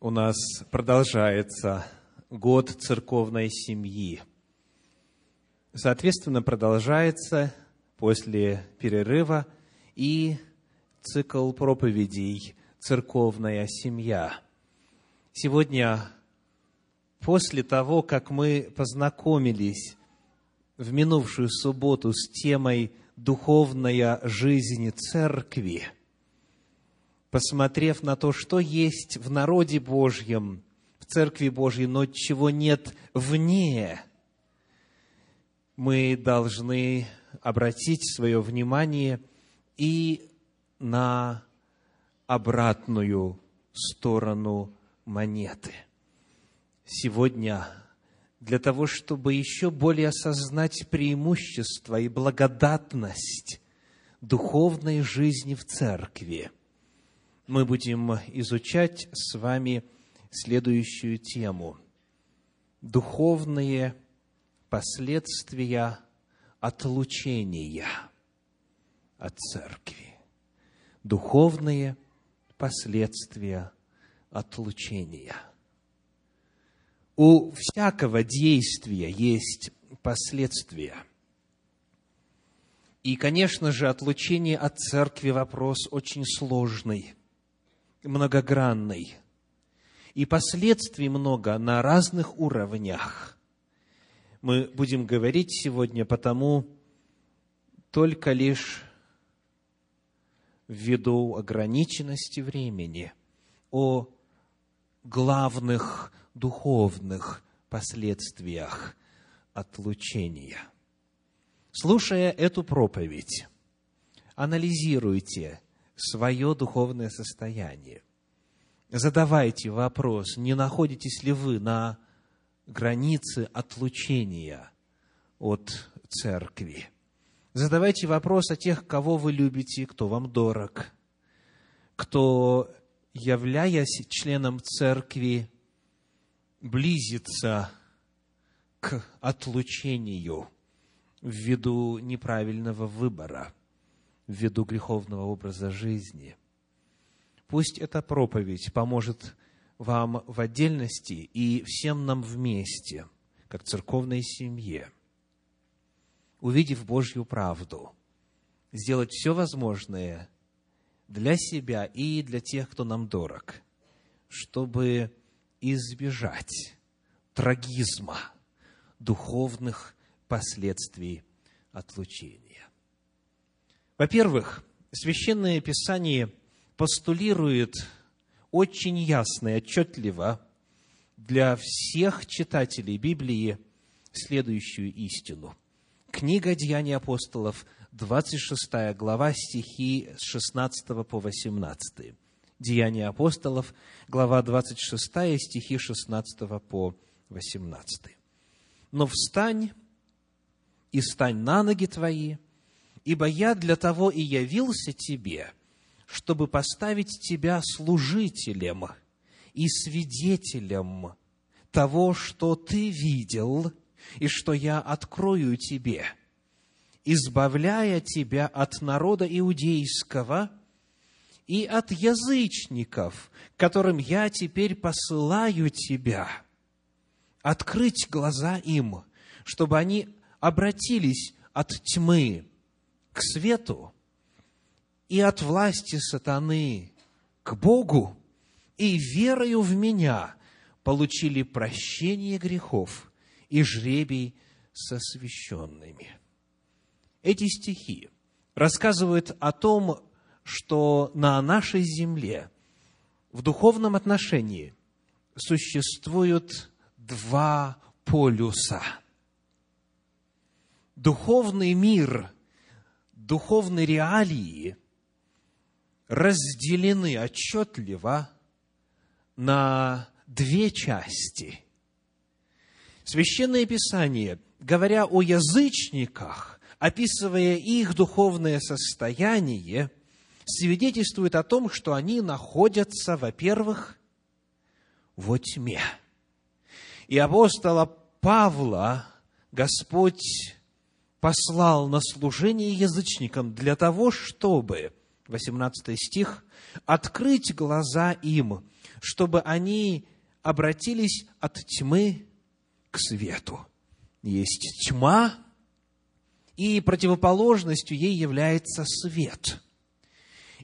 у нас продолжается год церковной семьи. Соответственно, продолжается после перерыва и цикл проповедей «Церковная семья». Сегодня, после того, как мы познакомились в минувшую субботу с темой «Духовная жизнь церкви», посмотрев на то, что есть в народе Божьем, в Церкви Божьей, но чего нет вне, мы должны обратить свое внимание и на обратную сторону монеты. Сегодня для того, чтобы еще более осознать преимущество и благодатность духовной жизни в церкви – мы будем изучать с вами следующую тему. Духовные последствия отлучения от церкви. Духовные последствия отлучения. У всякого действия есть последствия. И, конечно же, отлучение от церкви вопрос очень сложный многогранный, и последствий много на разных уровнях. Мы будем говорить сегодня потому только лишь ввиду ограниченности времени о главных духовных последствиях отлучения. Слушая эту проповедь, анализируйте свое духовное состояние. Задавайте вопрос, не находитесь ли вы на границе отлучения от церкви. Задавайте вопрос о тех, кого вы любите, кто вам дорог, кто, являясь членом церкви, близится к отлучению ввиду неправильного выбора – ввиду греховного образа жизни. Пусть эта проповедь поможет вам в отдельности и всем нам вместе, как церковной семье, увидев Божью правду, сделать все возможное для себя и для тех, кто нам дорог, чтобы избежать трагизма духовных последствий отлучения. Во-первых, Священное Писание постулирует очень ясно и отчетливо для всех читателей Библии следующую истину. Книга Деяний апостолов, 26 глава, стихи с 16 по 18. Деяния апостолов, глава 26, стихи 16 по 18. «Но встань и стань на ноги твои, ибо я для того и явился тебе, чтобы поставить тебя служителем и свидетелем того, что ты видел и что я открою тебе, избавляя тебя от народа иудейского и от язычников, которым я теперь посылаю тебя, открыть глаза им, чтобы они обратились от тьмы к свету и от власти сатаны к Богу, и верою в Меня получили прощение грехов и жребий со священными. Эти стихи рассказывают о том, что на нашей земле в духовном отношении существуют два полюса. Духовный мир – духовные реалии разделены отчетливо на две части. Священное Писание, говоря о язычниках, описывая их духовное состояние, свидетельствует о том, что они находятся, во-первых, во тьме. И апостола Павла Господь послал на служение язычникам для того, чтобы, 18 стих, открыть глаза им, чтобы они обратились от тьмы к свету. Есть тьма, и противоположностью ей является свет.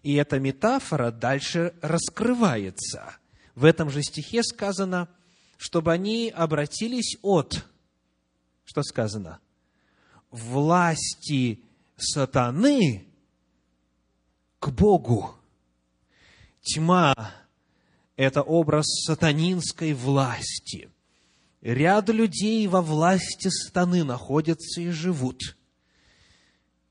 И эта метафора дальше раскрывается. В этом же стихе сказано, чтобы они обратились от, что сказано, власти сатаны к Богу. Тьма – это образ сатанинской власти. Ряд людей во власти сатаны находятся и живут.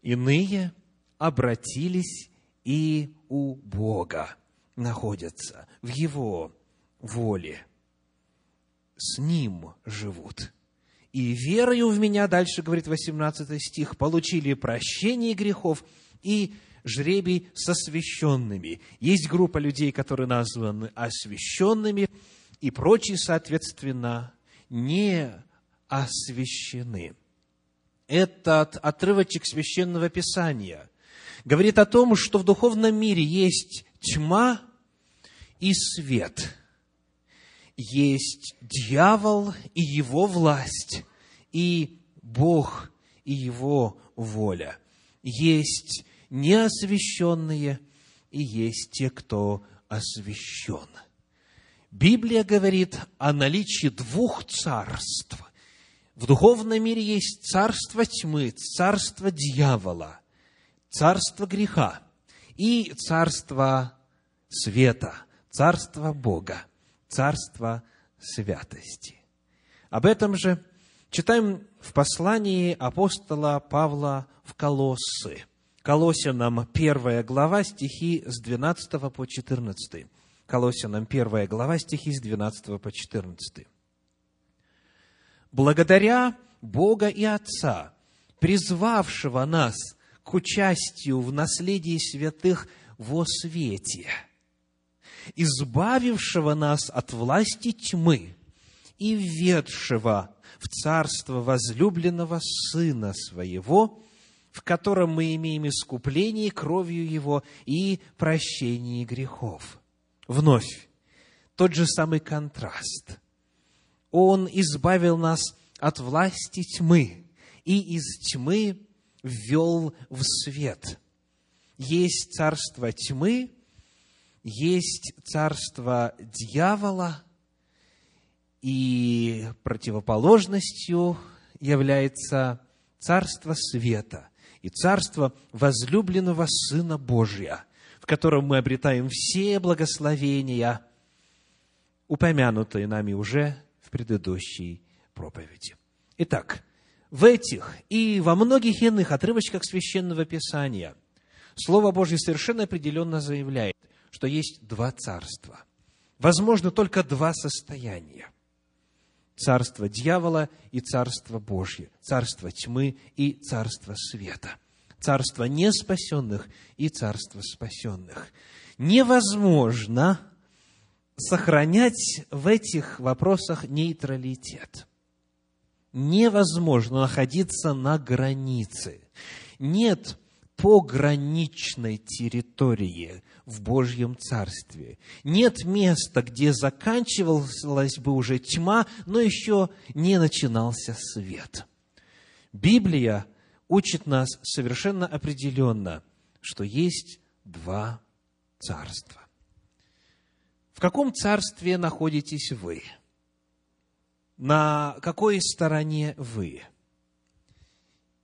Иные обратились и у Бога находятся, в Его воле. С Ним живут. И верою в Меня, дальше говорит 18 стих, получили прощение грехов и жребий с освященными. Есть группа людей, которые названы освященными, и прочие, соответственно, не освящены. Этот отрывочек священного писания говорит о том, что в духовном мире есть тьма и свет, есть дьявол и его власть, и Бог и его воля. Есть неосвященные и есть те, кто освящен. Библия говорит о наличии двух царств. В духовном мире есть царство тьмы, царство дьявола, царство греха и царство света, царство Бога, царство святости. Об этом же читаем в послании апостола Павла в Колоссы – Колосянам 1 глава, стихи с 12 по 14. Колосянам 1 глава, стихи с 12 по 14. «Благодаря Бога и Отца, призвавшего нас к участию в наследии святых во свете, избавившего нас от власти тьмы и введшего в царство возлюбленного Сына Своего, в котором мы имеем искупление кровью Его и прощение грехов. Вновь, тот же самый контраст. Он избавил нас от власти тьмы и из тьмы ввел в свет. Есть царство тьмы, есть царство дьявола, и противоположностью является царство света, и царство возлюбленного Сына Божия, в котором мы обретаем все благословения, упомянутые нами уже в предыдущей проповеди. Итак, в этих и во многих иных отрывочках Священного Писания Слово Божье совершенно определенно заявляет, что есть два царства. Возможно, только два состояния царство дьявола и царство Божье, царство тьмы и царство света, царство неспасенных и царство спасенных. Невозможно сохранять в этих вопросах нейтралитет. Невозможно находиться на границе. Нет пограничной территории в Божьем Царстве. Нет места, где заканчивалась бы уже тьма, но еще не начинался свет. Библия учит нас совершенно определенно, что есть два царства. В каком царстве находитесь вы? На какой стороне вы?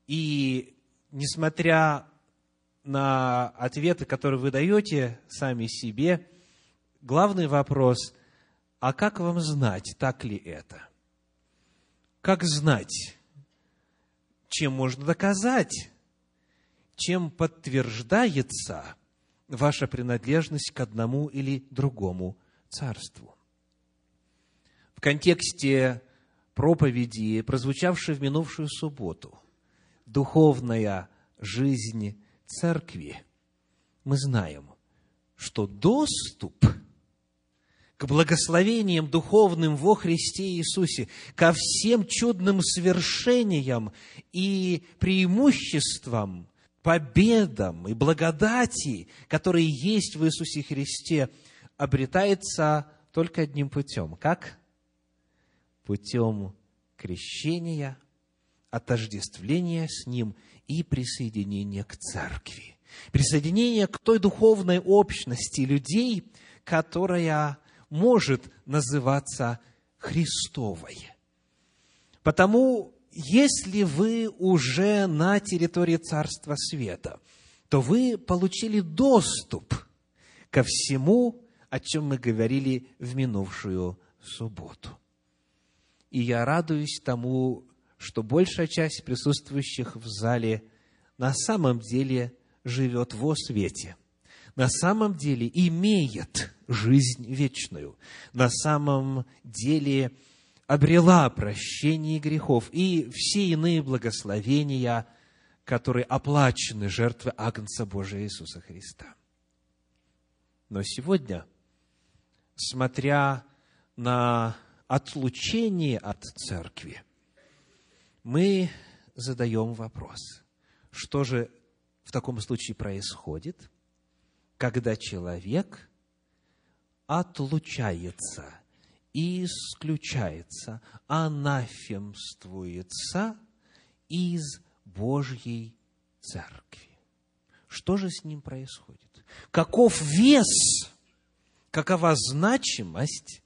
И несмотря на ответы, которые вы даете сами себе, главный вопрос, а как вам знать, так ли это? Как знать? Чем можно доказать? Чем подтверждается ваша принадлежность к одному или другому царству? В контексте проповеди, прозвучавшей в минувшую субботу, духовная жизнь церкви, мы знаем, что доступ к благословениям духовным во Христе Иисусе, ко всем чудным свершениям и преимуществам, победам и благодати, которые есть в Иисусе Христе, обретается только одним путем. Как? Путем крещения, отождествления с Ним и присоединения к Церкви. Присоединение к той духовной общности людей, которая может называться Христовой. Потому, если вы уже на территории Царства Света, то вы получили доступ ко всему, о чем мы говорили в минувшую субботу. И я радуюсь тому, что большая часть присутствующих в зале на самом деле живет во свете, на самом деле имеет жизнь вечную, на самом деле обрела прощение грехов и все иные благословения, которые оплачены жертвой Агнца Божия Иисуса Христа. Но сегодня, смотря на отлучение от церкви, мы задаем вопрос, что же в таком случае происходит, когда человек отлучается, исключается, анафемствуется из Божьей Церкви. Что же с ним происходит? Каков вес, какова значимость,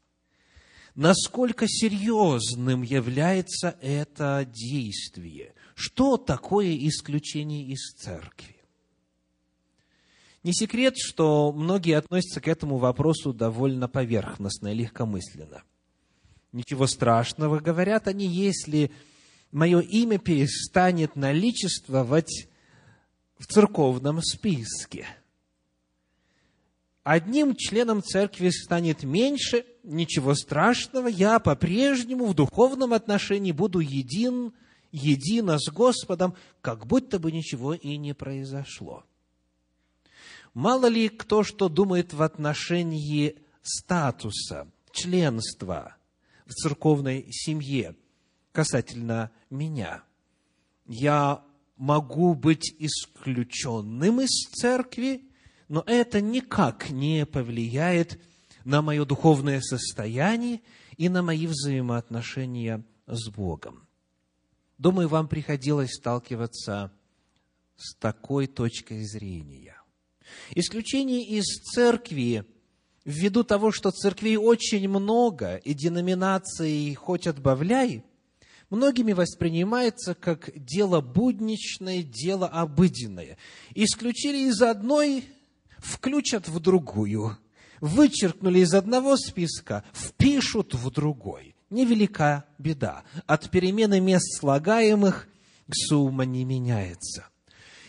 насколько серьезным является это действие? Что такое исключение из церкви? Не секрет, что многие относятся к этому вопросу довольно поверхностно и легкомысленно. Ничего страшного, говорят они, если мое имя перестанет наличествовать в церковном списке. Одним членом церкви станет меньше, ничего страшного, я по-прежнему в духовном отношении буду един, едино с Господом, как будто бы ничего и не произошло. Мало ли кто что думает в отношении статуса, членства в церковной семье касательно меня. Я могу быть исключенным из церкви, но это никак не повлияет на мое духовное состояние и на мои взаимоотношения с Богом. Думаю, вам приходилось сталкиваться с такой точкой зрения. Исключение из церкви ввиду того, что церквей очень много, и деноминаций хоть отбавляй, многими воспринимается как дело будничное, дело обыденное. Исключили из одной, включат в другую. Вычеркнули из одного списка, впишут в другой. Невелика беда. От перемены мест слагаемых сумма не меняется.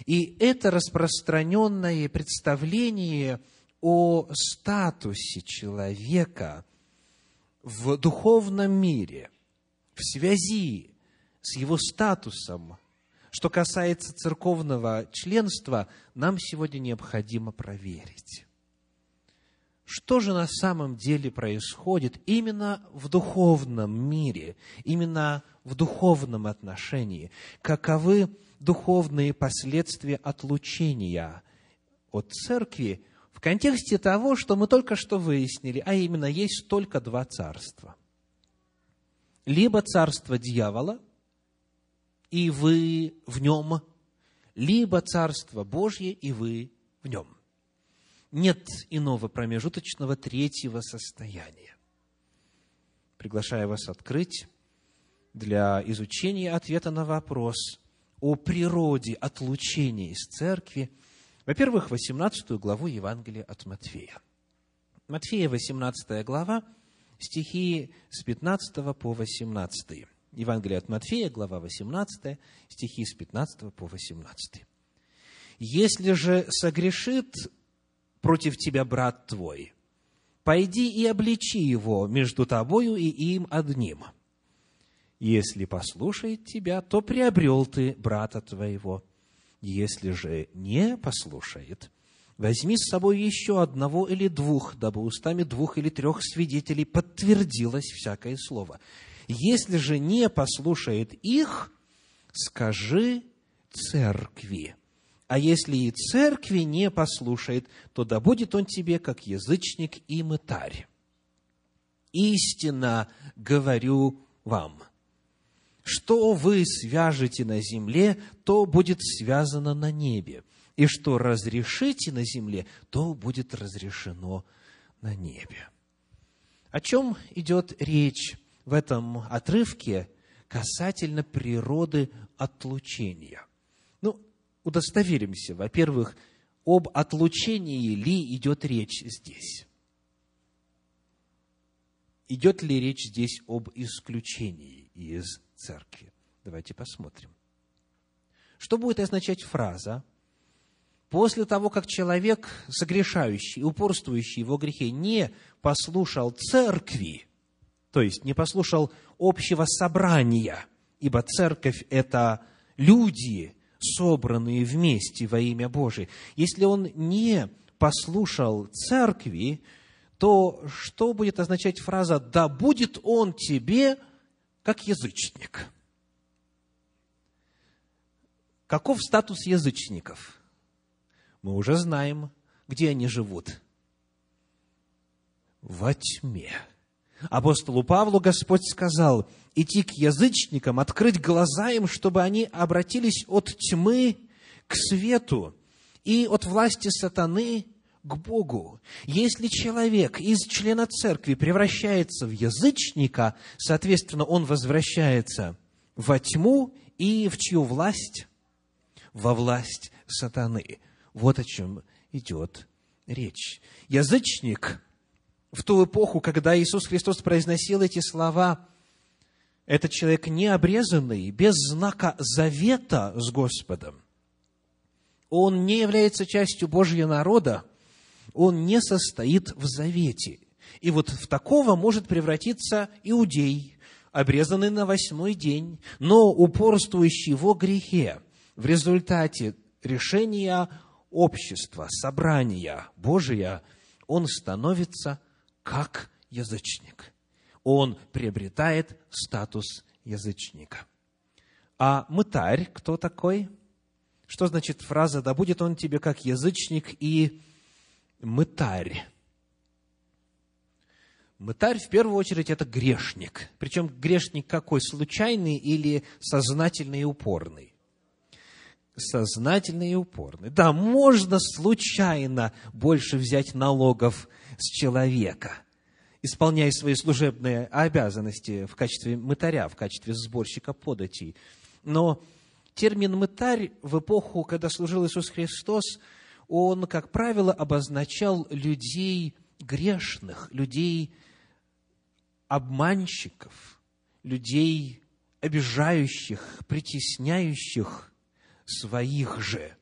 И это распространенное представление о статусе человека в духовном мире – в связи с его статусом, что касается церковного членства, нам сегодня необходимо проверить. Что же на самом деле происходит именно в духовном мире, именно в духовном отношении? Каковы духовные последствия отлучения от церкви в контексте того, что мы только что выяснили, а именно есть только два царства – либо царство дьявола, и вы в нем, либо царство Божье, и вы в нем. Нет иного промежуточного третьего состояния. Приглашаю вас открыть для изучения ответа на вопрос о природе отлучения из церкви, во-первых, 18 главу Евангелия от Матфея. Матфея, 18 глава, стихи с 15 по 18. Евангелие от Матфея, глава 18, стихи с 15 по 18. «Если же согрешит против тебя брат твой, пойди и обличи его между тобою и им одним. Если послушает тебя, то приобрел ты брата твоего. Если же не послушает, Возьми с собой еще одного или двух, дабы устами двух или трех свидетелей подтвердилось всякое слово. Если же не послушает их, скажи церкви. А если и церкви не послушает, то да будет он тебе, как язычник и мытарь. истинно говорю вам, что вы свяжете на земле, то будет связано на небе, и что разрешите на земле, то будет разрешено на небе. О чем идет речь в этом отрывке касательно природы отлучения? Удостоверимся, во-первых, об отлучении ли идет речь здесь? Идет ли речь здесь об исключении из церкви? Давайте посмотрим. Что будет означать фраза после того, как человек, согрешающий, упорствующий его грехе, не послушал церкви, то есть не послушал общего собрания, ибо церковь – это люди, собранные вместе во имя Божие. Если он не послушал церкви, то что будет означать фраза «да будет он тебе, как язычник»? Каков статус язычников? Мы уже знаем, где они живут. Во тьме. Апостолу Павлу Господь сказал, идти к язычникам, открыть глаза им, чтобы они обратились от тьмы к свету и от власти сатаны к Богу. Если человек из члена церкви превращается в язычника, соответственно, он возвращается во тьму и в чью власть? Во власть сатаны. Вот о чем идет речь. Язычник в ту эпоху, когда Иисус Христос произносил эти слова, этот человек не обрезанный, без знака завета с Господом. Он не является частью Божьего народа, он не состоит в завете. И вот в такого может превратиться иудей, обрезанный на восьмой день, но упорствующий во грехе в результате решения общества, собрания Божия, он становится как язычник. Он приобретает статус язычника. А мытарь кто такой? Что значит фраза «да будет он тебе как язычник и мытарь. Мытарь, в первую очередь, это грешник. Причем грешник какой? Случайный или сознательный и упорный? Сознательный и упорный. Да, можно случайно больше взять налогов с человека, исполняя свои служебные обязанности в качестве мытаря, в качестве сборщика податей. Но термин «мытарь» в эпоху, когда служил Иисус Христос – он, как правило, обозначал людей грешных, людей обманщиков, людей обижающих, притесняющих своих же.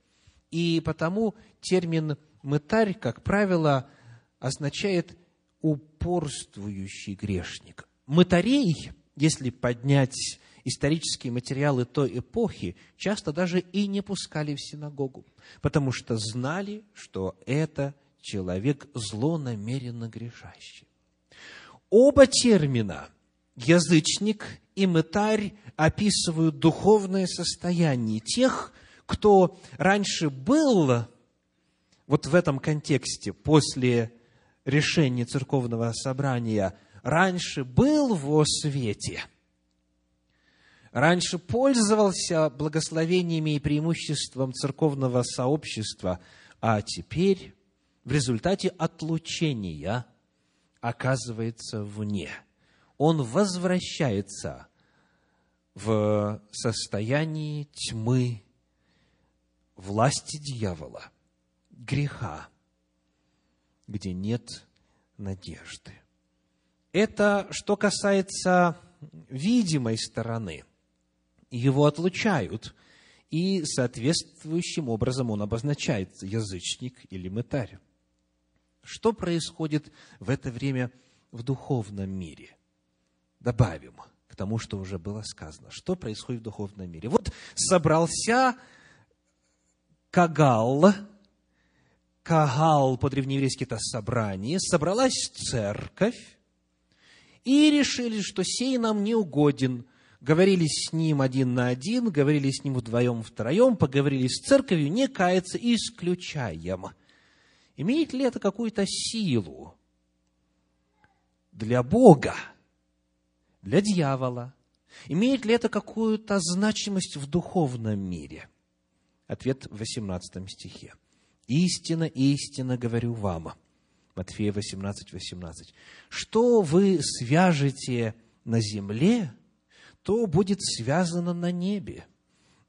И потому термин «мытарь», как правило, означает упорствующий грешник. Мытарей, если поднять исторические материалы той эпохи часто даже и не пускали в синагогу, потому что знали, что это человек злонамеренно грешащий. Оба термина язычник и мытарь описывают духовное состояние тех, кто раньше был вот в этом контексте, после решения церковного собрания, раньше был во свете – раньше пользовался благословениями и преимуществом церковного сообщества, а теперь в результате отлучения оказывается вне. Он возвращается в состоянии тьмы, власти дьявола, греха, где нет надежды. Это что касается видимой стороны – его отлучают, и соответствующим образом он обозначается язычник или мытарь. Что происходит в это время в духовном мире? Добавим к тому, что уже было сказано. Что происходит в духовном мире? Вот собрался Кагал, Кагал по-древнееврейски это собрание, собралась церковь, и решили, что сей нам не угоден, говорили с ним один на один, говорили с ним вдвоем, втроем, поговорили с церковью, не каяться исключаем. Имеет ли это какую-то силу? для Бога, для дьявола? Имеет ли это какую-то значимость в духовном мире? Ответ в 18 стихе. «Истина, истина говорю вам». Матфея 18, 18. «Что вы свяжете на земле, то будет связано на небе,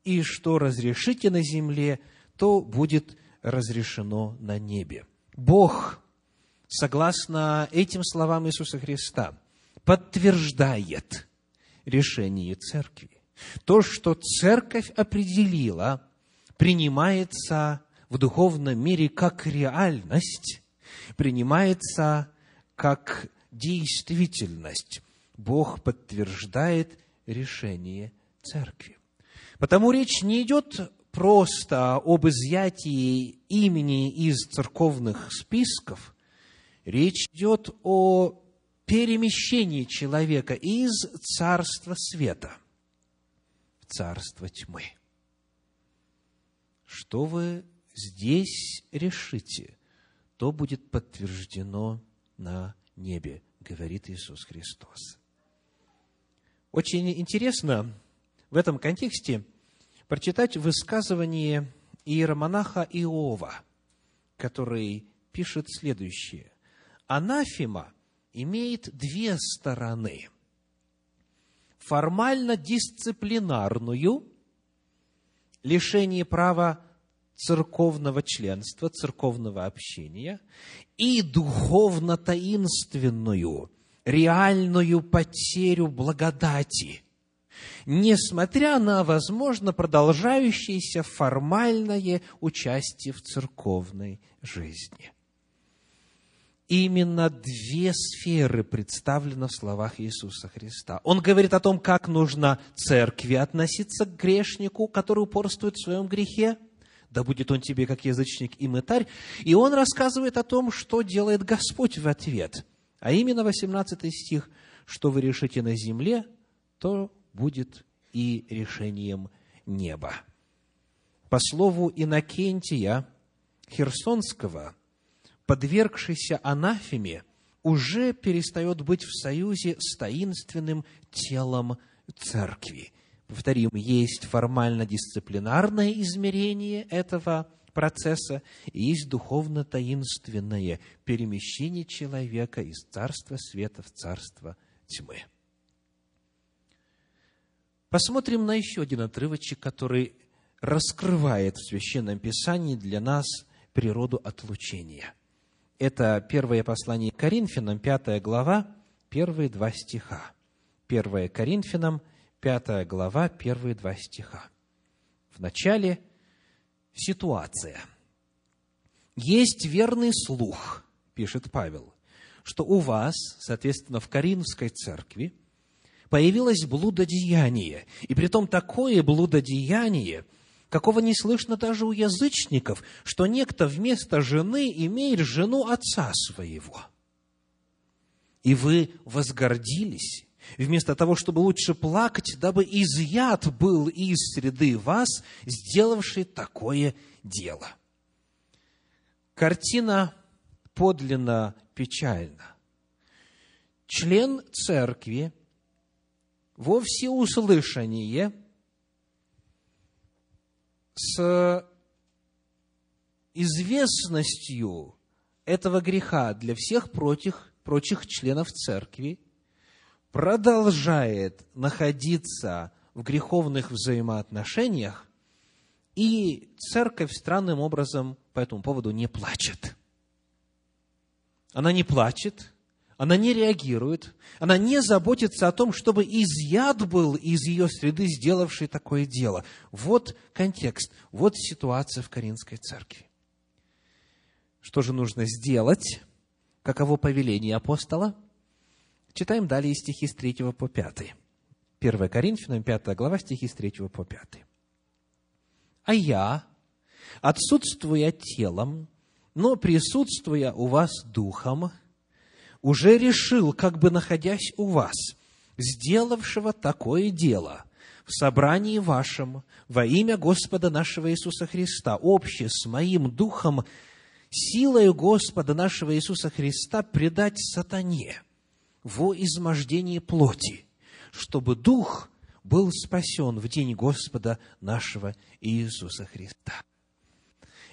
и что разрешите на земле, то будет разрешено на небе». Бог, согласно этим словам Иисуса Христа, подтверждает решение церкви. То, что церковь определила, принимается в духовном мире как реальность, принимается как действительность. Бог подтверждает решение церкви. Потому речь не идет просто об изъятии имени из церковных списков, речь идет о перемещении человека из царства света в царство тьмы. Что вы здесь решите, то будет подтверждено на небе, говорит Иисус Христос. Очень интересно в этом контексте прочитать высказывание иеромонаха Иова, который пишет следующее. Анафима имеет две стороны. Формально дисциплинарную, лишение права церковного членства, церковного общения, и духовно-таинственную, реальную потерю благодати, несмотря на, возможно, продолжающееся формальное участие в церковной жизни. Именно две сферы представлены в словах Иисуса Христа. Он говорит о том, как нужно церкви относиться к грешнику, который упорствует в своем грехе, да будет он тебе как язычник и мытарь. И он рассказывает о том, что делает Господь в ответ. А именно 18 стих, что вы решите на земле, то будет и решением неба. По слову Иннокентия Херсонского, подвергшийся анафеме, уже перестает быть в союзе с таинственным телом церкви. Повторим, есть формально-дисциплинарное измерение этого процесса, и есть духовно-таинственное перемещение человека из царства света в царство тьмы. Посмотрим на еще один отрывочек, который раскрывает в Священном Писании для нас природу отлучения. Это первое послание Коринфянам, пятая глава, первые два стиха. Первое Коринфянам, пятая глава, первые два стиха. В начале ситуация. Есть верный слух, пишет Павел, что у вас, соответственно, в Коринфской церкви, появилось блудодеяние, и притом такое блудодеяние, какого не слышно даже у язычников, что некто вместо жены имеет жену отца своего. И вы возгордились, вместо того, чтобы лучше плакать, дабы изъят был из среды вас, сделавший такое дело. Картина подлинно печальна. Член церкви – во всеуслышание с известностью этого греха для всех прочих, прочих членов церкви продолжает находиться в греховных взаимоотношениях, и церковь странным образом по этому поводу не плачет. Она не плачет, она не реагирует, она не заботится о том, чтобы изъят был из ее среды, сделавший такое дело. Вот контекст, вот ситуация в Каринской церкви. Что же нужно сделать? Каково повеление апостола? Читаем далее стихи с 3 по 5. 1 Коринфянам, 5 глава, стихи с 3 по 5. «А я, отсутствуя телом, но присутствуя у вас духом, уже решил, как бы находясь у вас, сделавшего такое дело в собрании вашем во имя Господа нашего Иисуса Христа, обще с моим духом, силою Господа нашего Иисуса Христа предать сатане, во измождении плоти, чтобы дух был спасен в день Господа нашего Иисуса Христа.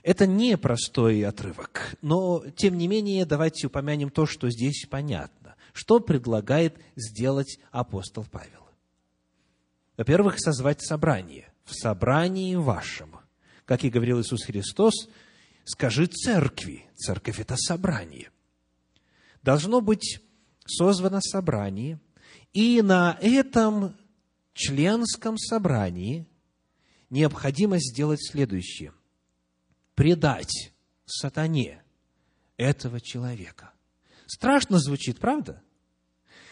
Это не простой отрывок, но, тем не менее, давайте упомянем то, что здесь понятно. Что предлагает сделать апостол Павел? Во-первых, созвать собрание. В собрании вашем, как и говорил Иисус Христос, скажи церкви. Церковь – это собрание. Должно быть созвано собрание, и на этом членском собрании необходимо сделать следующее. Предать сатане этого человека. Страшно звучит, правда?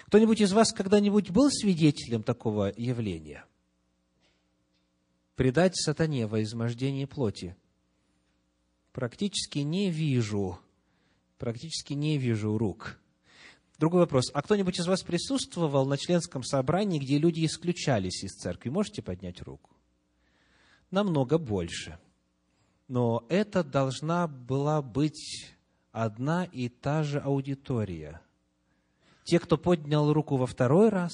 Кто-нибудь из вас когда-нибудь был свидетелем такого явления? Предать сатане во измождении плоти. Практически не вижу, практически не вижу рук. Другой вопрос. А кто-нибудь из вас присутствовал на членском собрании, где люди исключались из церкви? Можете поднять руку? Намного больше. Но это должна была быть одна и та же аудитория. Те, кто поднял руку во второй раз,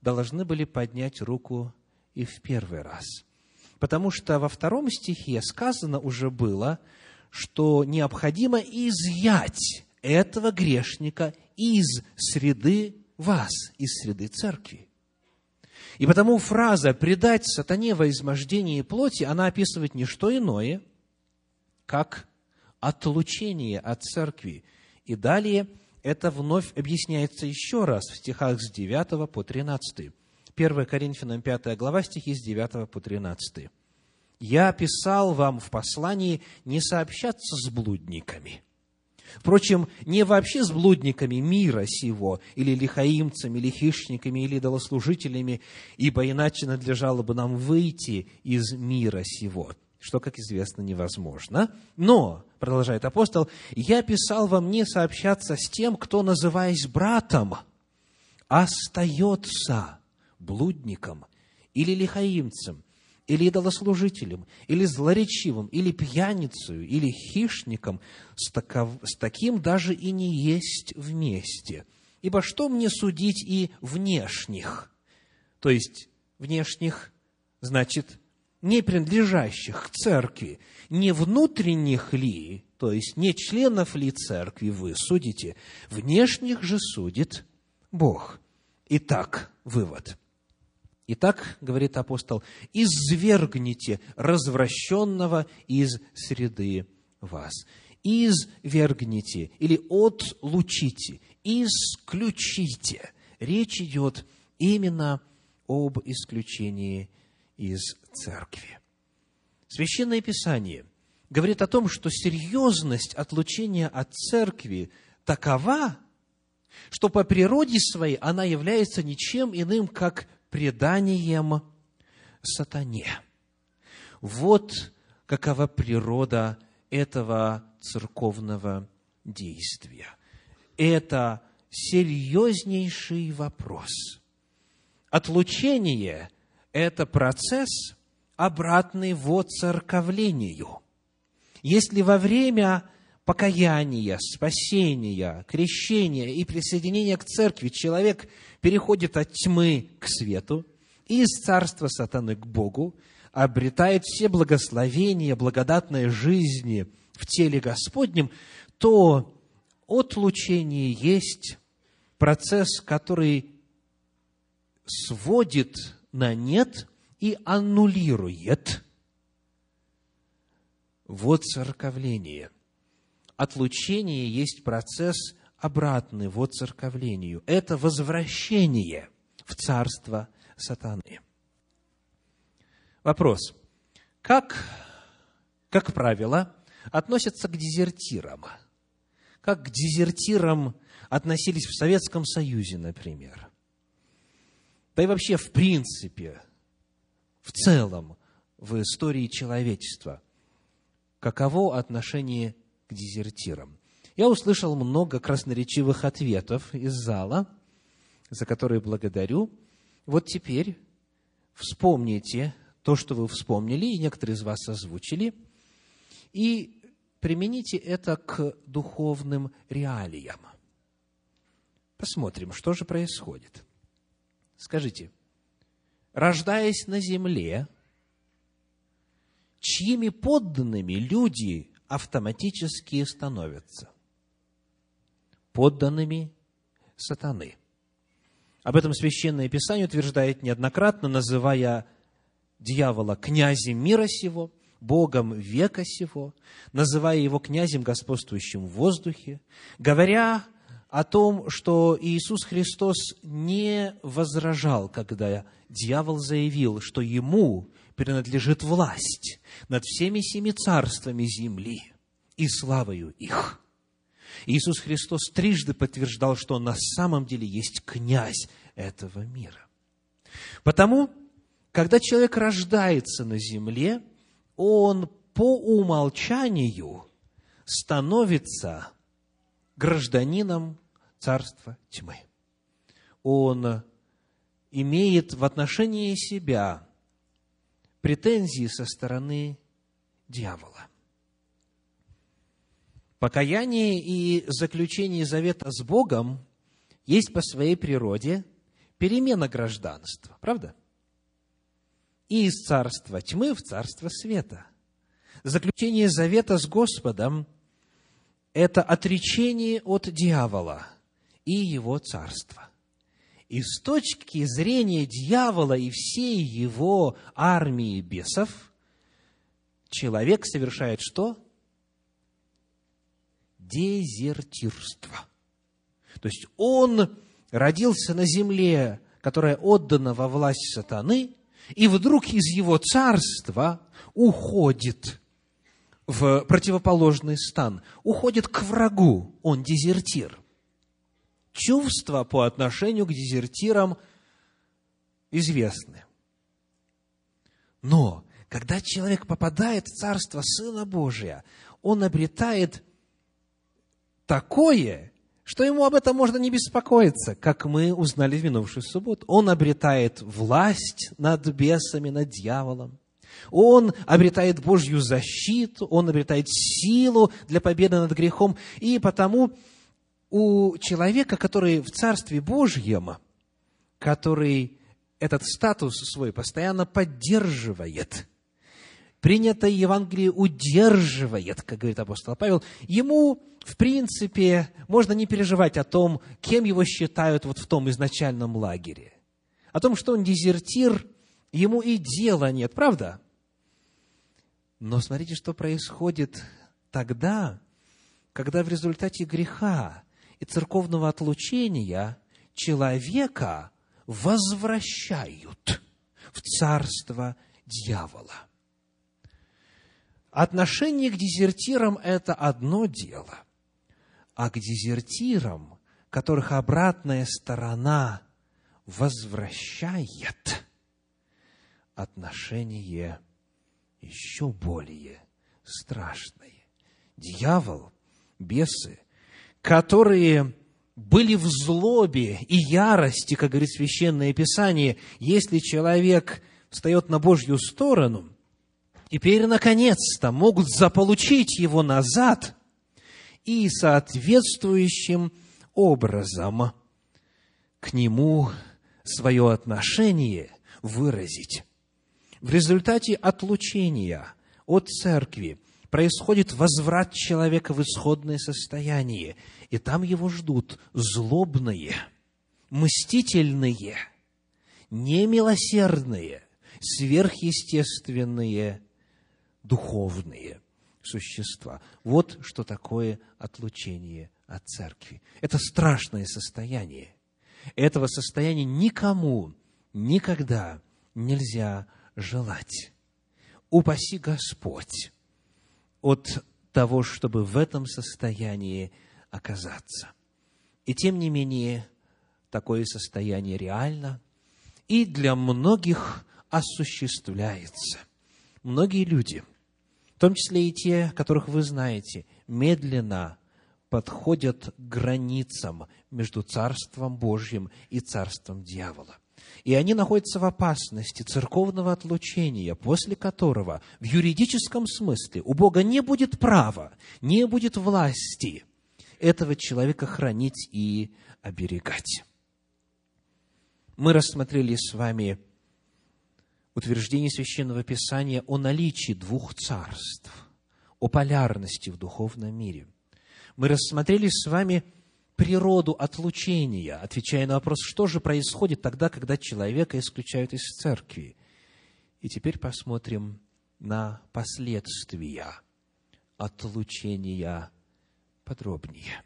должны были поднять руку и в первый раз. Потому что во втором стихе сказано уже было, что необходимо изъять этого грешника из среды вас, из среды церкви. И потому фраза «предать сатане во измождении плоти», она описывает не что иное, как отлучение от церкви. И далее это вновь объясняется еще раз в стихах с 9 по 13. 1 Коринфянам 5 глава, стихи с 9 по 13. «Я писал вам в послании не сообщаться с блудниками, Впрочем, не вообще с блудниками мира сего, или лихаимцами, или хищниками, или идолослужителями, ибо иначе надлежало бы нам выйти из мира сего, что, как известно, невозможно. Но, продолжает апостол, я писал вам не сообщаться с тем, кто, называясь братом, остается блудником или лихаимцем, или идолослужителем, или злоречивым, или пьяницей, или хищником, с, таков, с таким даже и не есть вместе. Ибо что мне судить и внешних? То есть, внешних, значит, не принадлежащих к церкви, не внутренних ли, то есть не членов ли церкви вы судите, внешних же судит Бог. Итак, вывод – Итак, говорит апостол, извергните развращенного из среды вас. Извергните или отлучите, исключите. Речь идет именно об исключении из церкви. Священное Писание говорит о том, что серьезность отлучения от церкви такова, что по природе своей она является ничем иным, как преданием сатане. Вот какова природа этого церковного действия. Это серьезнейший вопрос. Отлучение – это процесс, обратный воцерковлению. Если во время покаяния, спасения, крещения и присоединения к церкви. Человек переходит от тьмы к свету, из царства сатаны к Богу, обретает все благословения, благодатной жизни в теле Господнем, то отлучение есть процесс, который сводит на нет и аннулирует. Воцерковление – отлучение есть процесс обратный вот церковлению. Это возвращение в царство сатаны. Вопрос. Как, как правило, относятся к дезертирам? Как к дезертирам относились в Советском Союзе, например? Да и вообще, в принципе, в целом, в истории человечества, каково отношение к дезертирам. Я услышал много красноречивых ответов из зала, за которые благодарю. Вот теперь вспомните то, что вы вспомнили, и некоторые из вас озвучили, и примените это к духовным реалиям. Посмотрим, что же происходит. Скажите, рождаясь на земле, чьими подданными люди автоматически становятся? Подданными сатаны. Об этом Священное Писание утверждает неоднократно, называя дьявола князем мира сего, Богом века сего, называя его князем, господствующим в воздухе, говоря о том, что Иисус Христос не возражал, когда дьявол заявил, что ему принадлежит власть над всеми семи царствами земли и славою их. Иисус Христос трижды подтверждал, что на самом деле есть князь этого мира. Потому, когда человек рождается на земле, он по умолчанию становится гражданином царства тьмы. Он имеет в отношении себя претензии со стороны дьявола. Покаяние и заключение завета с Богом есть по своей природе перемена гражданства, правда? И из царства тьмы в царство света. Заключение завета с Господом – это отречение от дьявола и его царства. И с точки зрения дьявола и всей его армии бесов, человек совершает что? дезертирство. То есть он родился на земле, которая отдана во власть сатаны, и вдруг из его царства уходит в противоположный стан, уходит к врагу, он дезертир. Чувства по отношению к дезертирам известны. Но когда человек попадает в Царство Сына Божия, он обретает такое, что ему об этом можно не беспокоиться, как мы узнали в минувшую субботу. Он обретает власть над бесами, над дьяволом. Он обретает Божью защиту, он обретает силу для победы над грехом. И потому у человека, который в Царстве Божьем, который этот статус свой постоянно поддерживает, принятое Евангелие удерживает, как говорит апостол Павел, ему, в принципе, можно не переживать о том, кем его считают вот в том изначальном лагере. О том, что он дезертир, ему и дела нет, правда? Но смотрите, что происходит тогда, когда в результате греха и церковного отлучения человека возвращают в царство дьявола. Отношение к дезертирам – это одно дело, а к дезертирам, которых обратная сторона возвращает, отношение еще более страшное. Дьявол, бесы, которые были в злобе и ярости, как говорит Священное Писание, если человек встает на Божью сторону – теперь, наконец-то, могут заполучить его назад и соответствующим образом к нему свое отношение выразить. В результате отлучения от церкви происходит возврат человека в исходное состояние, и там его ждут злобные, мстительные, немилосердные, сверхъестественные духовные существа. Вот что такое отлучение от церкви. Это страшное состояние. Этого состояния никому никогда нельзя желать. Упаси Господь от того, чтобы в этом состоянии оказаться. И тем не менее, такое состояние реально и для многих осуществляется. Многие люди – в том числе и те, которых вы знаете, медленно подходят к границам между Царством Божьим и Царством дьявола. И они находятся в опасности церковного отлучения, после которого в юридическом смысле у Бога не будет права, не будет власти этого человека хранить и оберегать. Мы рассмотрели с вами утверждение Священного Писания о наличии двух царств, о полярности в духовном мире. Мы рассмотрели с вами природу отлучения, отвечая на вопрос, что же происходит тогда, когда человека исключают из церкви. И теперь посмотрим на последствия отлучения подробнее.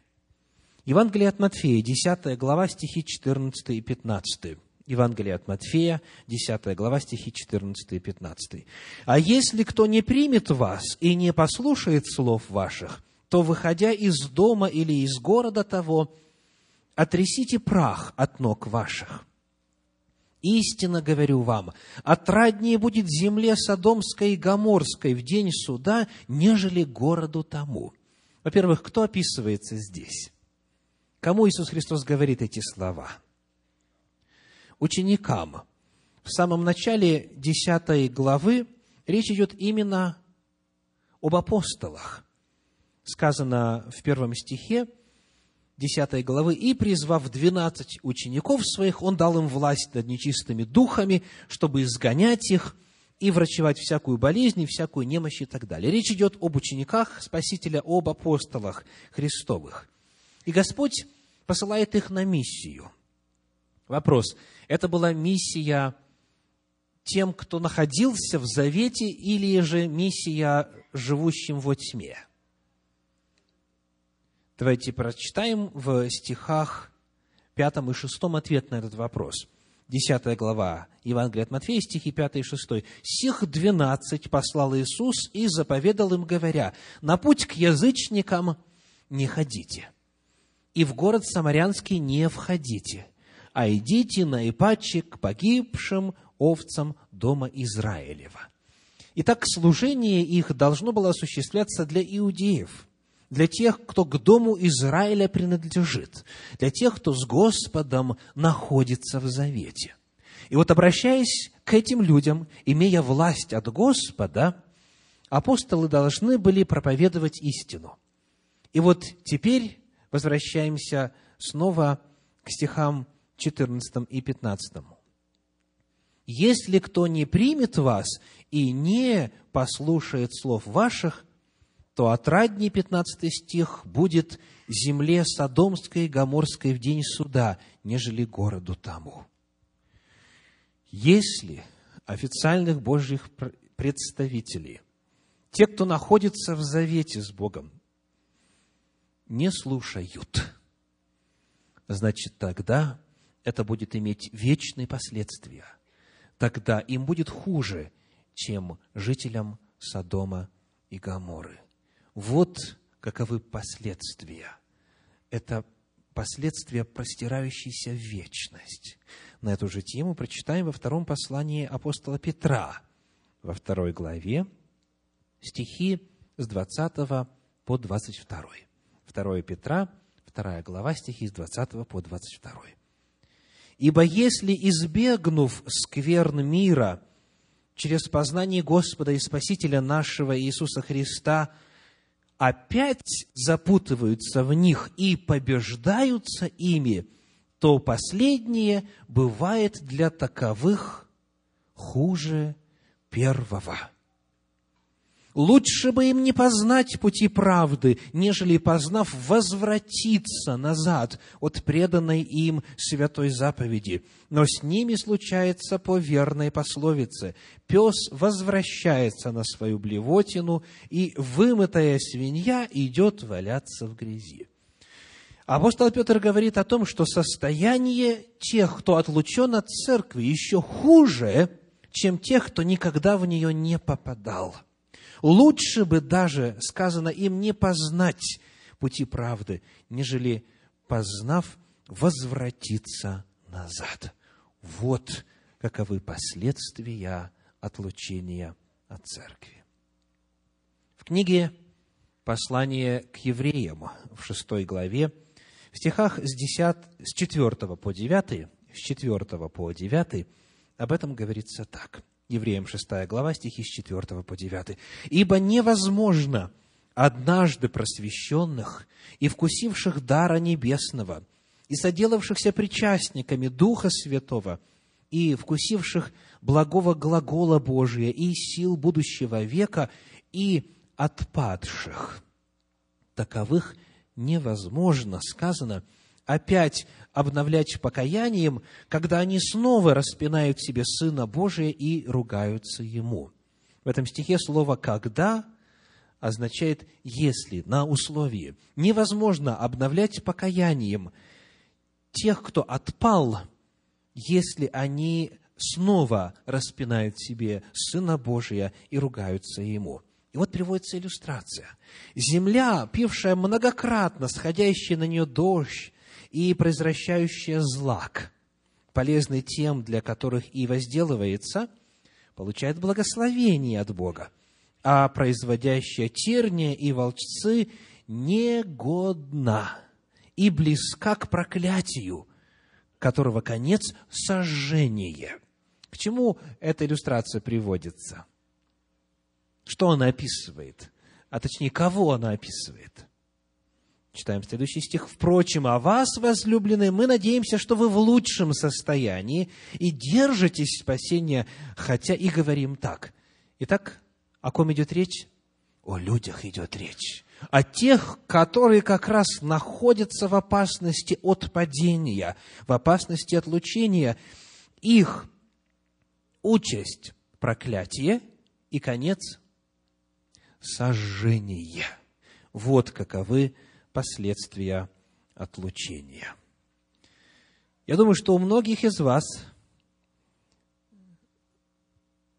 Евангелие от Матфея, 10 глава, стихи 14 и 15. Евангелие от Матфея, 10 глава, стихи 14 и 15. «А если кто не примет вас и не послушает слов ваших, то, выходя из дома или из города того, отрясите прах от ног ваших. Истинно говорю вам, отраднее будет земле Содомской и Гоморской в день суда, нежели городу тому». Во-первых, кто описывается здесь? Кому Иисус Христос говорит эти слова? Ученикам. В самом начале 10 главы речь идет именно об апостолах. Сказано в первом стихе 10 главы, «И, призвав двенадцать учеников своих, Он дал им власть над нечистыми духами, чтобы изгонять их и врачевать всякую болезнь и всякую немощь и так далее». Речь идет об учениках Спасителя, об апостолах Христовых. И Господь посылает их на миссию. Вопрос, это была миссия тем, кто находился в завете, или же миссия живущим во тьме? Давайте прочитаем в стихах 5 и 6 ответ на этот вопрос. 10 глава Евангелия от Матфея, стихи 5 и 6. «Сих двенадцать послал Иисус и заповедал им, говоря, «На путь к язычникам не ходите, и в город Самарянский не входите, а идите на Ипаче к погибшим овцам дома Израилева». Итак, служение их должно было осуществляться для иудеев, для тех, кто к дому Израиля принадлежит, для тех, кто с Господом находится в завете. И вот обращаясь к этим людям, имея власть от Господа, апостолы должны были проповедовать истину. И вот теперь возвращаемся снова к стихам 14 и 15. «Если кто не примет вас и не послушает слов ваших, то отрадней 15 стих будет земле Содомской и Гоморской в день суда, нежели городу тому». Если официальных Божьих представителей, те, кто находится в завете с Богом, не слушают, значит, тогда это будет иметь вечные последствия. Тогда им будет хуже, чем жителям Содома и Гаморы. Вот каковы последствия. Это последствия, простирающиеся в вечность. На эту же тему прочитаем во втором послании апостола Петра, во второй главе, стихи с 20 по 22. 2 Петра, 2 глава, стихи с 20 по 22. «Ибо если, избегнув скверн мира, через познание Господа и Спасителя нашего Иисуса Христа, опять запутываются в них и побеждаются ими, то последнее бывает для таковых хуже первого. Лучше бы им не познать пути правды, нежели, познав, возвратиться назад от преданной им святой заповеди. Но с ними случается по верной пословице. Пес возвращается на свою блевотину, и вымытая свинья идет валяться в грязи. Апостол Петр говорит о том, что состояние тех, кто отлучен от церкви, еще хуже, чем тех, кто никогда в нее не попадал – Лучше бы даже, сказано им, не познать пути правды, нежели, познав, возвратиться назад. Вот каковы последствия отлучения от церкви. В книге «Послание к евреям» в шестой главе, в стихах с, 10, с 4 по 9, с 4 по 9, об этом говорится так – Евреям 6 глава, стихи с 4 по 9. «Ибо невозможно однажды просвещенных и вкусивших дара небесного, и соделавшихся причастниками Духа Святого, и вкусивших благого глагола Божия и сил будущего века, и отпадших. Таковых невозможно, сказано, опять обновлять покаянием, когда они снова распинают себе Сына Божия и ругаются Ему. В этом стихе слово «когда» означает «если», на условии. Невозможно обновлять покаянием тех, кто отпал, если они снова распинают себе Сына Божия и ругаются Ему. И вот приводится иллюстрация. Земля, пившая многократно сходящий на нее дождь и произвращающая злак, полезный тем, для которых и возделывается, получает благословение от Бога, а производящая терния и волчцы негодна и близка к проклятию, которого конец – сожжение. К чему эта иллюстрация приводится? Что она описывает? А точнее, кого она описывает? Читаем следующий стих. «Впрочем, о вас, возлюбленные, мы надеемся, что вы в лучшем состоянии и держитесь спасения, хотя и говорим так». Итак, о ком идет речь? О людях идет речь. О тех, которые как раз находятся в опасности от падения, в опасности отлучения. Их участь – проклятие и конец – сожжение. Вот каковы последствия отлучения. Я думаю, что у многих из вас,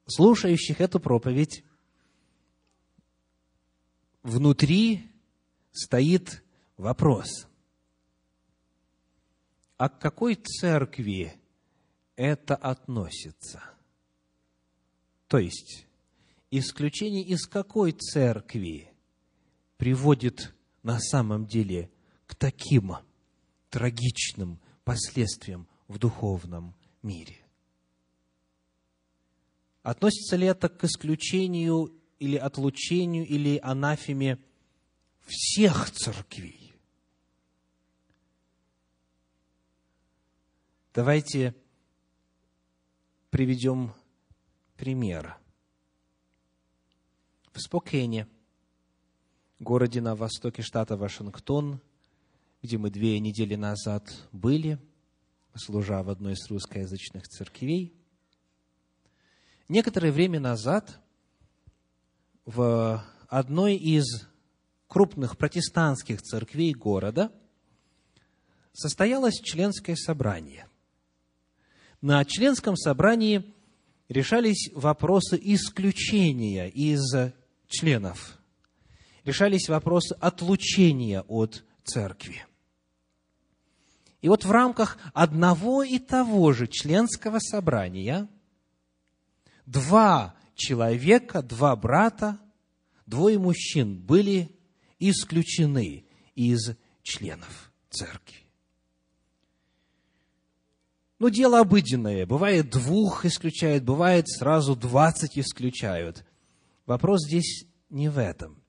слушающих эту проповедь, внутри стоит вопрос, а к какой церкви это относится? То есть, исключение из какой церкви приводит на самом деле к таким трагичным последствиям в духовном мире. Относится ли это к исключению или отлучению или анафеме всех церквей? Давайте приведем пример. В Спокене – городе на востоке штата Вашингтон, где мы две недели назад были, служа в одной из русскоязычных церквей. Некоторое время назад в одной из крупных протестантских церквей города состоялось членское собрание. На членском собрании решались вопросы исключения из членов решались вопросы отлучения от церкви. И вот в рамках одного и того же членского собрания два человека, два брата, двое мужчин были исключены из членов церкви. Ну, дело обыденное. Бывает двух исключают, бывает сразу двадцать исключают. Вопрос здесь не в этом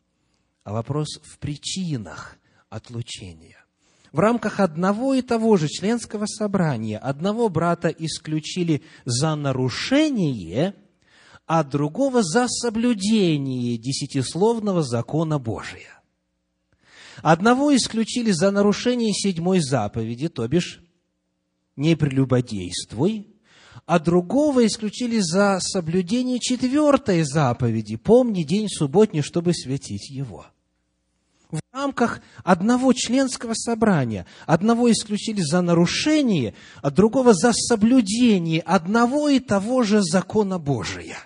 а вопрос в причинах отлучения. В рамках одного и того же членского собрания одного брата исключили за нарушение, а другого за соблюдение десятисловного закона Божия. Одного исключили за нарушение седьмой заповеди, то бишь не прелюбодействуй, а другого исключили за соблюдение четвертой заповеди. Помни день субботний, чтобы светить его в рамках одного членского собрания. Одного исключили за нарушение, а другого за соблюдение одного и того же закона Божия.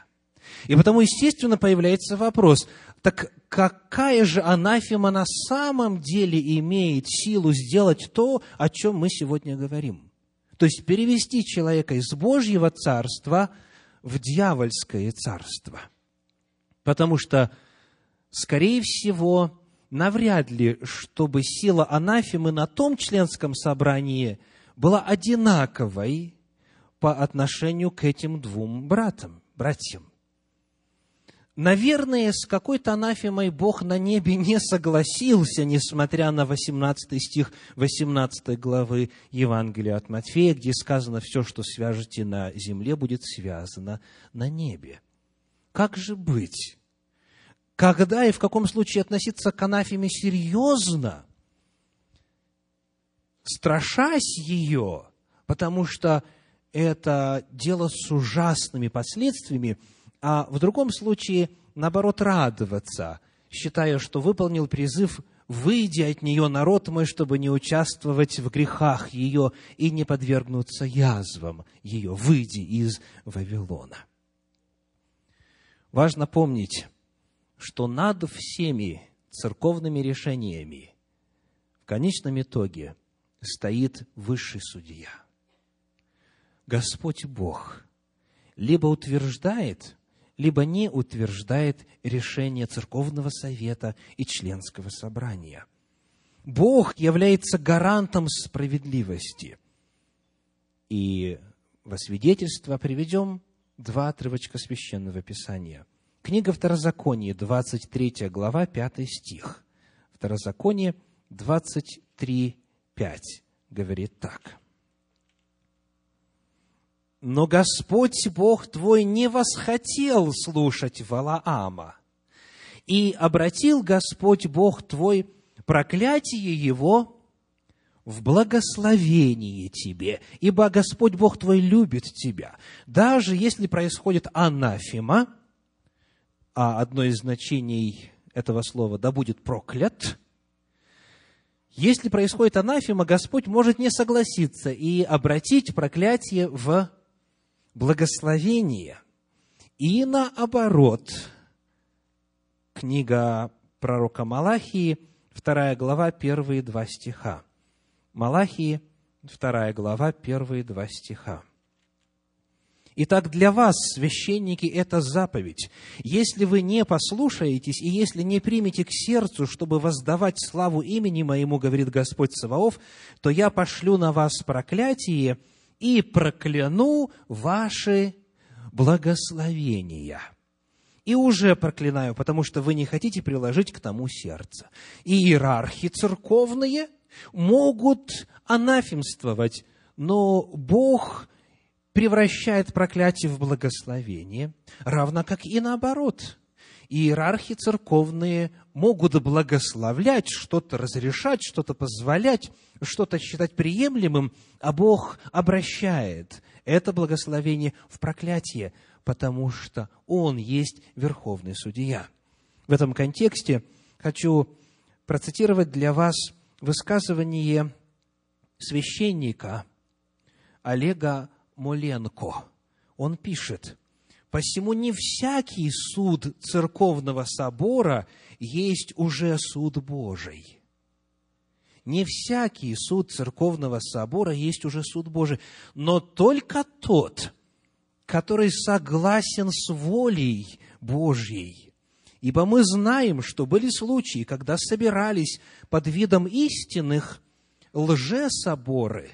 И потому, естественно, появляется вопрос, так какая же анафема на самом деле имеет силу сделать то, о чем мы сегодня говорим? То есть перевести человека из Божьего царства в дьявольское царство. Потому что, скорее всего, навряд ли, чтобы сила анафемы на том членском собрании была одинаковой по отношению к этим двум братам, братьям. Наверное, с какой-то анафемой Бог на небе не согласился, несмотря на 18 стих 18 главы Евангелия от Матфея, где сказано, все, что свяжете на земле, будет связано на небе. Как же быть? Когда и в каком случае относиться к анафеме серьезно, страшась ее, потому что это дело с ужасными последствиями, а в другом случае, наоборот, радоваться, считая, что выполнил призыв «Выйди от нее, народ мой, чтобы не участвовать в грехах ее и не подвергнуться язвам ее. Выйди из Вавилона». Важно помнить, что над всеми церковными решениями в конечном итоге стоит высший судья. Господь Бог либо утверждает либо не утверждает решение церковного совета и членского собрания. Бог является гарантом справедливости. И во свидетельство приведем два отрывочка священного писания. Книга Второзакония, 23 глава, 5 стих. Второзаконие 23, 5 говорит так – но Господь Бог твой не восхотел слушать Валаама, и обратил Господь Бог твой проклятие его в благословение тебе, ибо Господь Бог твой любит тебя. Даже если происходит анафема, а одно из значений этого слова «да будет проклят», если происходит анафема, Господь может не согласиться и обратить проклятие в благословение. И наоборот, книга пророка Малахии, вторая глава, первые два стиха. Малахии, вторая глава, первые два стиха. Итак, для вас, священники, это заповедь. Если вы не послушаетесь и если не примете к сердцу, чтобы воздавать славу имени моему, говорит Господь Саваоф, то я пошлю на вас проклятие – и прокляну ваши благословения. И уже проклинаю, потому что вы не хотите приложить к тому сердце. И иерархи церковные могут анафемствовать, но Бог превращает проклятие в благословение, равно как и наоборот. Иерархи церковные могут благословлять, что-то разрешать, что-то позволять, что-то считать приемлемым, а Бог обращает это благословение в проклятие, потому что Он есть Верховный Судья. В этом контексте хочу процитировать для вас высказывание священника Олега Моленко. Он пишет, «Посему не всякий суд церковного собора есть уже суд Божий» не всякий суд церковного собора есть уже суд Божий, но только тот, который согласен с волей Божьей. Ибо мы знаем, что были случаи, когда собирались под видом истинных лжесоборы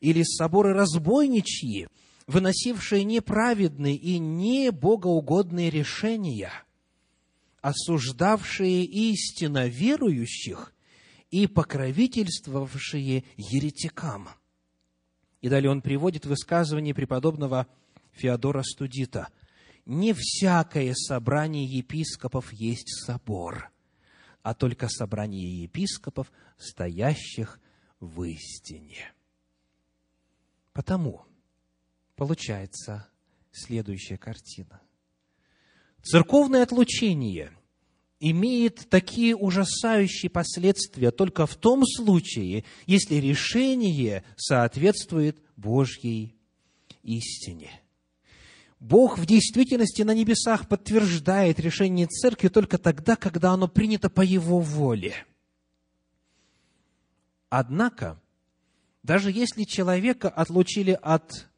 или соборы разбойничьи, выносившие неправедные и не богоугодные решения, осуждавшие истинно верующих и покровительствовавшие еретикам. И далее он приводит высказывание преподобного Феодора Студита. «Не всякое собрание епископов есть собор, а только собрание епископов, стоящих в истине». Потому получается следующая картина. Церковное отлучение – имеет такие ужасающие последствия только в том случае, если решение соответствует Божьей истине. Бог в действительности на небесах подтверждает решение церкви только тогда, когда оно принято по Его воле. Однако, даже если человека отлучили от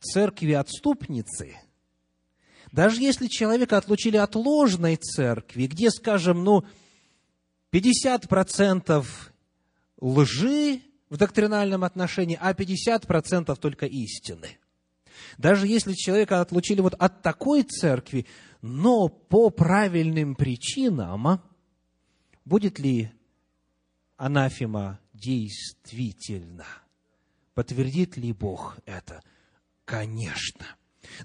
церкви отступницы – даже если человека отлучили от ложной церкви, где, скажем, ну, 50% лжи в доктринальном отношении, а 50% только истины. Даже если человека отлучили вот от такой церкви, но по правильным причинам, будет ли анафема действительно? Подтвердит ли Бог это? Конечно.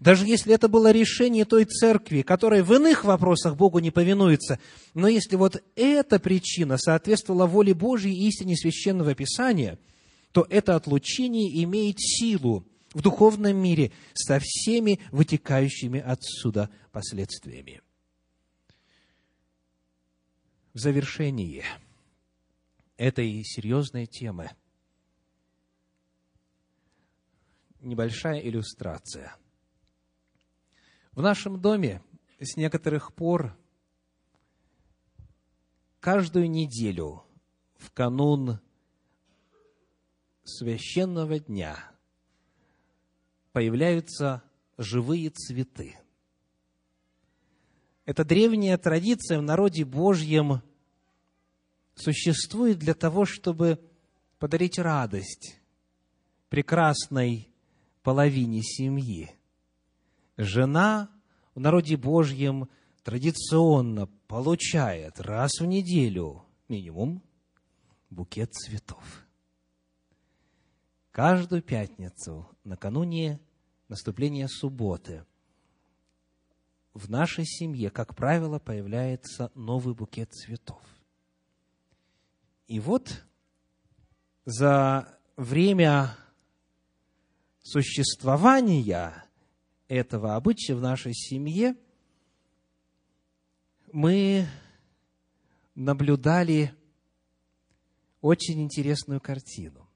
Даже если это было решение той церкви, которая в иных вопросах Богу не повинуется, но если вот эта причина соответствовала воле Божьей и истине Священного Писания, то это отлучение имеет силу в духовном мире со всеми вытекающими отсюда последствиями. В завершении этой серьезной темы небольшая иллюстрация – в нашем доме с некоторых пор каждую неделю в канун священного дня появляются живые цветы. Эта древняя традиция в народе Божьем существует для того, чтобы подарить радость прекрасной половине семьи – жена в народе Божьем традиционно получает раз в неделю минимум букет цветов. Каждую пятницу, накануне наступления субботы, в нашей семье, как правило, появляется новый букет цветов. И вот за время существования этого обычая в нашей семье мы наблюдали очень интересную картину.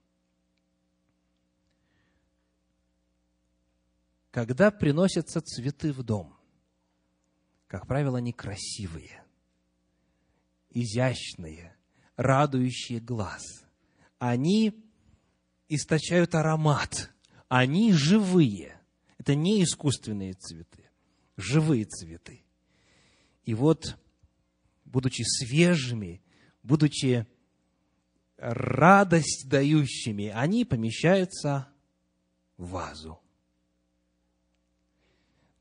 Когда приносятся цветы в дом, как правило, они красивые, изящные, радующие глаз. Они источают аромат, они живые – это не искусственные цветы, живые цветы. И вот, будучи свежими, будучи радость дающими, они помещаются в вазу.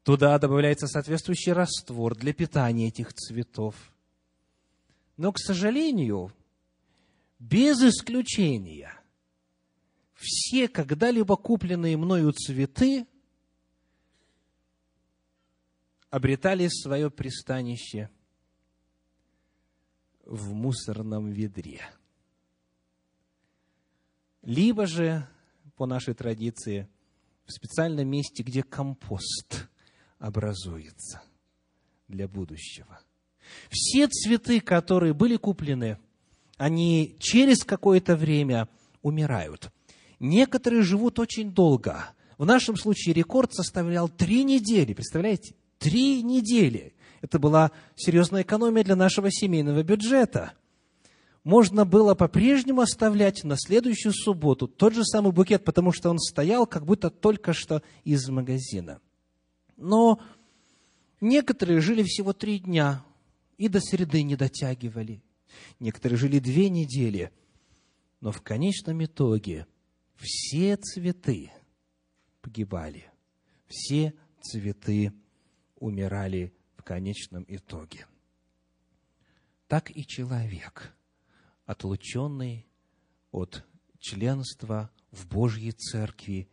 Туда добавляется соответствующий раствор для питания этих цветов. Но, к сожалению, без исключения, все когда-либо купленные мною цветы обретали свое пристанище в мусорном ведре. Либо же, по нашей традиции, в специальном месте, где компост образуется для будущего. Все цветы, которые были куплены, они через какое-то время умирают. Некоторые живут очень долго. В нашем случае рекорд составлял три недели, представляете? Три недели. Это была серьезная экономия для нашего семейного бюджета. Можно было по-прежнему оставлять на следующую субботу тот же самый букет, потому что он стоял как будто только что из магазина. Но некоторые жили всего три дня и до среды не дотягивали. Некоторые жили две недели. Но в конечном итоге все цветы погибали. Все цветы умирали в конечном итоге. Так и человек, отлученный от членства в Божьей Церкви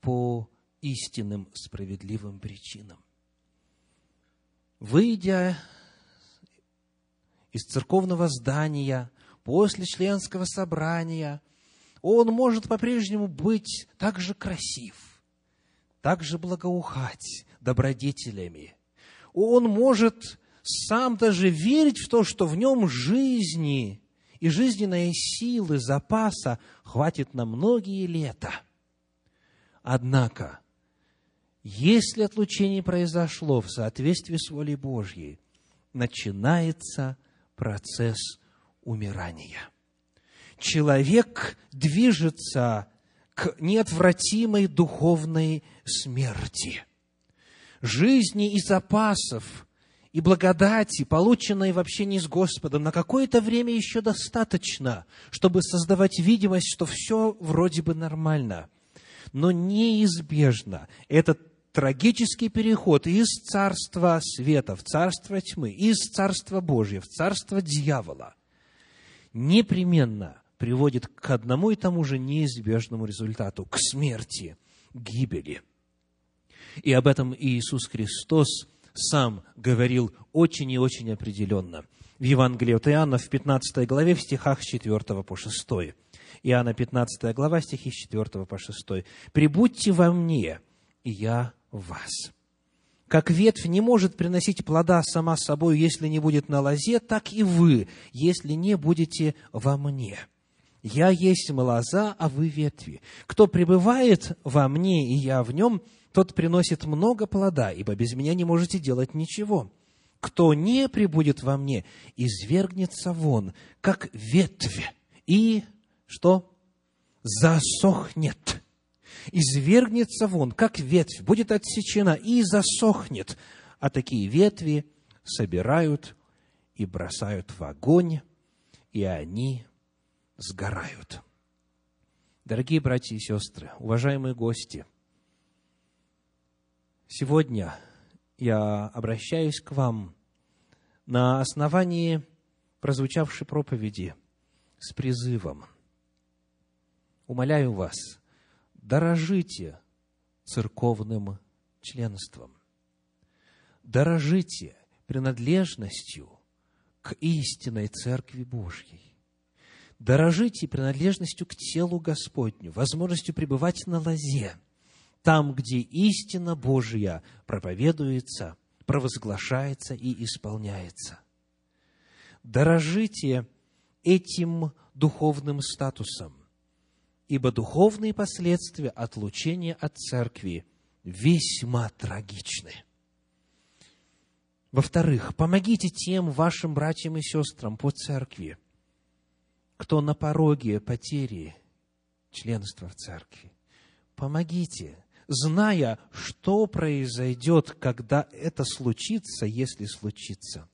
по истинным справедливым причинам. Выйдя из церковного здания после членского собрания, он может по-прежнему быть так же красив, так же благоухать, добродетелями. Он может сам даже верить в то, что в нем жизни и жизненной силы, запаса хватит на многие лета. Однако, если отлучение произошло в соответствии с волей Божьей, начинается процесс умирания. Человек движется к неотвратимой духовной смерти – жизни и запасов, и благодати, полученной в общении с Господом, на какое-то время еще достаточно, чтобы создавать видимость, что все вроде бы нормально. Но неизбежно этот трагический переход из царства света в царство тьмы, из царства Божьего в царство дьявола непременно приводит к одному и тому же неизбежному результату, к смерти, гибели. И об этом Иисус Христос сам говорил очень и очень определенно. В Евангелии от Иоанна в 15 главе в стихах с 4 по 6. Иоанна 15 глава, стихи с 4 по 6. «Прибудьте во мне, и я вас». Как ветвь не может приносить плода сама собой, если не будет на лозе, так и вы, если не будете во мне. Я есть лоза, а вы ветви. Кто пребывает во мне, и я в нем, тот приносит много плода, ибо без меня не можете делать ничего. Кто не прибудет во мне, извергнется вон, как ветвь, и что? Засохнет. Извергнется вон, как ветвь, будет отсечена и засохнет. А такие ветви собирают и бросают в огонь, и они сгорают. Дорогие братья и сестры, уважаемые гости, сегодня я обращаюсь к вам на основании прозвучавшей проповеди с призывом. Умоляю вас, дорожите церковным членством, дорожите принадлежностью к истинной Церкви Божьей. Дорожите принадлежностью к телу Господню, возможностью пребывать на лозе, там, где истина Божья проповедуется, провозглашается и исполняется. Дорожите этим духовным статусом, ибо духовные последствия отлучения от церкви весьма трагичны. Во-вторых, помогите тем вашим братьям и сестрам по церкви, кто на пороге потери членства в церкви. Помогите, зная, что произойдет, когда это случится, если случится.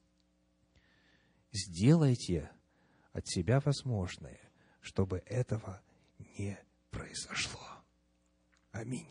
Сделайте от себя возможное, чтобы этого не произошло. Аминь.